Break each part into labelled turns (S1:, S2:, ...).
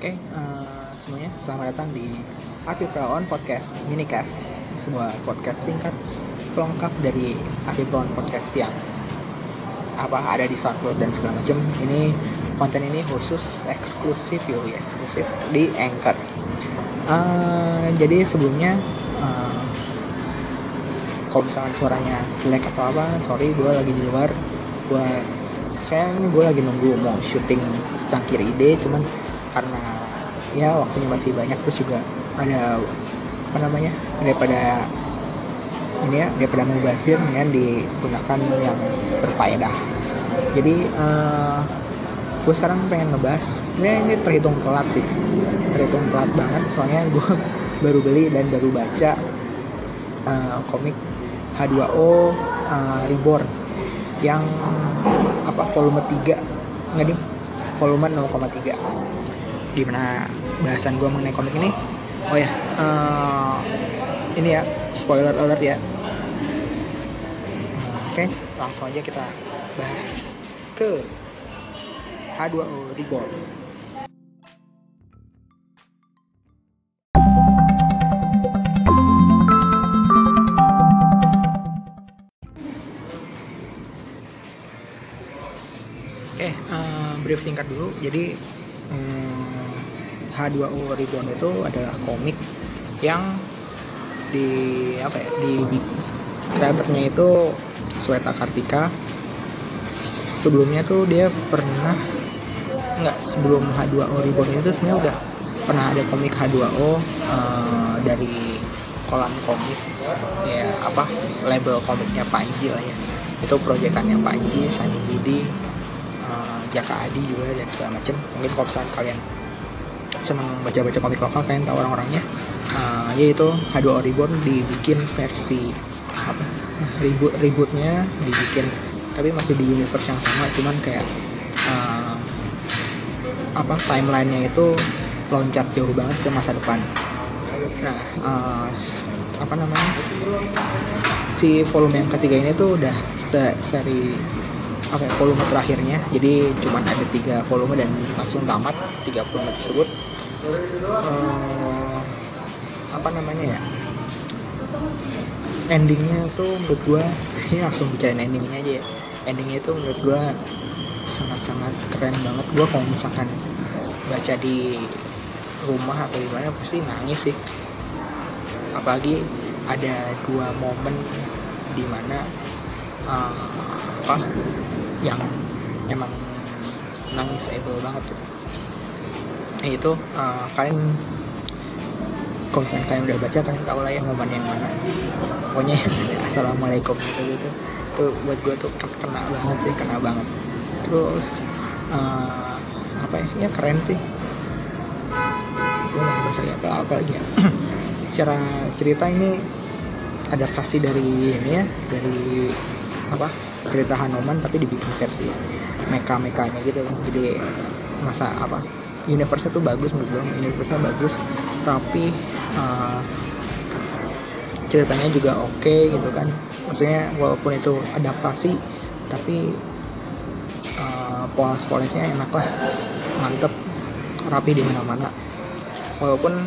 S1: Oke, eh, semuanya selamat datang di Api Praon Podcast Minicast, sebuah podcast singkat pelengkap dari Api Praon Podcast yang apa ada di SoundCloud dan segala macam. Ini konten ini khusus eksklusif yo, eksklusif di Anchor. Eh, jadi sebelumnya eh, kalau misalkan suaranya jelek atau apa, sorry gue lagi di luar, gue saya gue lagi nunggu mau syuting secangkir ide cuman karena ya waktunya masih banyak terus juga ada apa namanya daripada ini ya daripada mubazir ya digunakan yang berfaedah. Jadi eh gue sekarang pengen ngebahas ini ini terhitung telat sih terhitung telat banget soalnya gue baru beli dan baru baca eh, komik H2O eh, Reborn yang apa volume 3 nggak nih? Volume 0,3 gimana bahasan gue mengenai komik ini? Oh ya eh, ini ya spoiler alert ya. Oke langsung aja kita bahas ke H2O Reborn. Oke, eh, brief singkat dulu. Jadi hmm, H2O Reborn itu adalah komik yang di apa ya di kreatornya itu Sweta Kartika. Sebelumnya tuh dia pernah nggak sebelum H2O Reborn itu sebenarnya udah pernah ada komik H2O eh, dari kolam komik ya apa label komiknya Panji lah ya itu proyekannya Panji, Sandi Budi, eh, Jaka Adi juga dan segala macam mungkin kalau kalian senang baca-baca komik lokal kalian tahu orang-orangnya. Uh, yaitu H2O Reborn dibikin versi apa? Reboot rebootnya dibikin. Tapi masih di universe yang sama cuman kayak uh, apa timelinenya itu loncat jauh banget ke masa depan. Nah uh, apa namanya? Si volume yang ketiga ini tuh udah se seri apa ya, volume terakhirnya. Jadi cuman ada tiga volume dan langsung tamat tiga volume tersebut. Eh, apa namanya ya? Endingnya tuh menurut gua ini langsung bicarain endingnya aja ya. Endingnya itu menurut gua sangat-sangat keren banget. Gua kalau misalkan baca di rumah atau gimana pasti nangis sih. Apalagi ada dua momen di eh, apa? Yang emang nangis able banget gitu. Nah itu eh, kalian kalau misalnya kalian udah baca kalian tahu lah ya momen yang mana. Pokoknya assalamualaikum gitu gitu. Itu buat gue tuh kena banget sih kena banget. Terus eh, apa ya? Ya keren sih. Gue nggak bisa apa apa lagi ya. Secara cerita ini adaptasi dari ini ya dari apa cerita Hanoman tapi dibikin versi meka mekanya gitu. Jadi masa apa universe-nya tuh bagus menurut gue universe-nya bagus tapi uh, ceritanya juga oke gitu kan. Maksudnya walaupun itu adaptasi tapi uh, polos-polosnya enak lah. Mantep. Rapi di mana-mana. Walaupun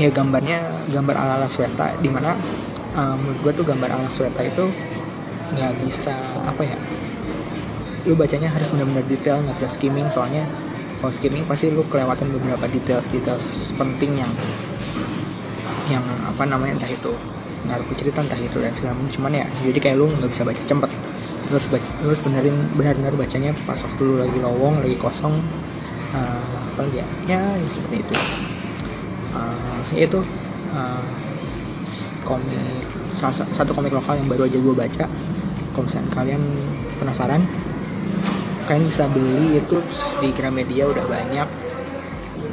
S1: ya gambarnya gambar ala ala Sweta di mana uh, menurut gue tuh gambar ala Sweta itu nggak bisa apa ya lu bacanya harus benar-benar detail nggak bisa skimming soalnya kalau skimming pasti lu kelewatan beberapa details penting yang yang apa namanya entah itu ngaruh ke cerita entah itu dan segala macam. Cuman ya jadi kayak lu nggak bisa baca cepet. Harus baca harus benerin benar-benar bacanya pas waktu lu lagi lowong lagi kosong. Uh, apa lagi ya? Ya seperti itu. Uh, itu. Uh, komik satu komik lokal yang baru aja gue baca. Kalau misalnya kalian penasaran kalian bisa beli itu di Gramedia udah banyak.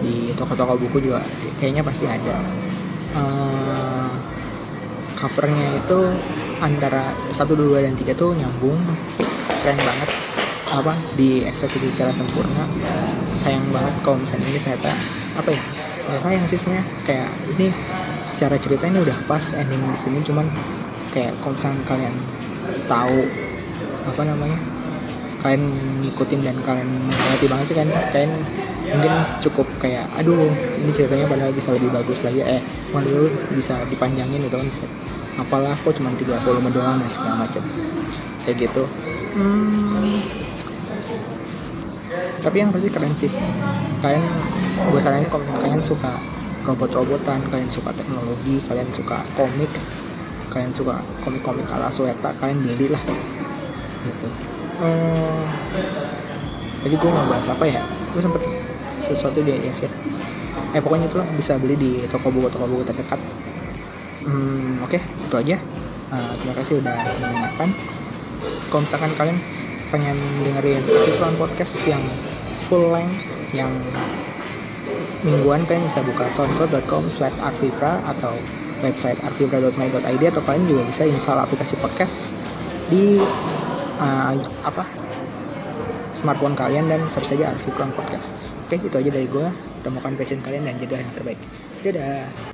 S1: Di toko-toko buku juga kayaknya pasti ada. Eh, covernya itu antara satu dua dan tiga tuh nyambung. Keren banget. Apa? Di eksekusi secara sempurna. Sayang banget kalau misalnya ini ternyata apa ya nggak sayang sih sebenarnya. Kayak ini secara cerita ini udah pas ending di sini cuman kayak kalau misalnya kalian tahu apa namanya kalian ngikutin dan kalian mengerti banget sih kan kalian mungkin cukup kayak aduh ini ceritanya padahal bisa lebih bagus lagi. Eh malah bisa dipanjangin gitu kan apalah kok cuma tiga volume doang dan segala macam. Kayak gitu. Hmm, tapi yang pasti keren sih. Kalian gue saranin kalau kalian suka robot-robotan kalian suka teknologi kalian suka komik kalian suka komik-komik ala Sueta kalian beli lah. Gitu. Hmm, jadi gue mau bahas apa ya. Gue sempet sesuatu di akhir. Eh pokoknya itulah bisa beli di toko buku toko buku terdekat. Hmm, oke okay, itu aja. Uh, terima kasih udah mendengarkan. Kalau misalkan kalian pengen dengerin Fifron podcast yang full length yang mingguan kalian bisa buka soundcloud.com slash atau website arvipra.my.id atau kalian juga bisa install aplikasi podcast di uh, apa smartphone kalian dan search saja Arvipra podcast. Oke itu aja dari gue temukan passion kalian dan jadi yang terbaik. Dadah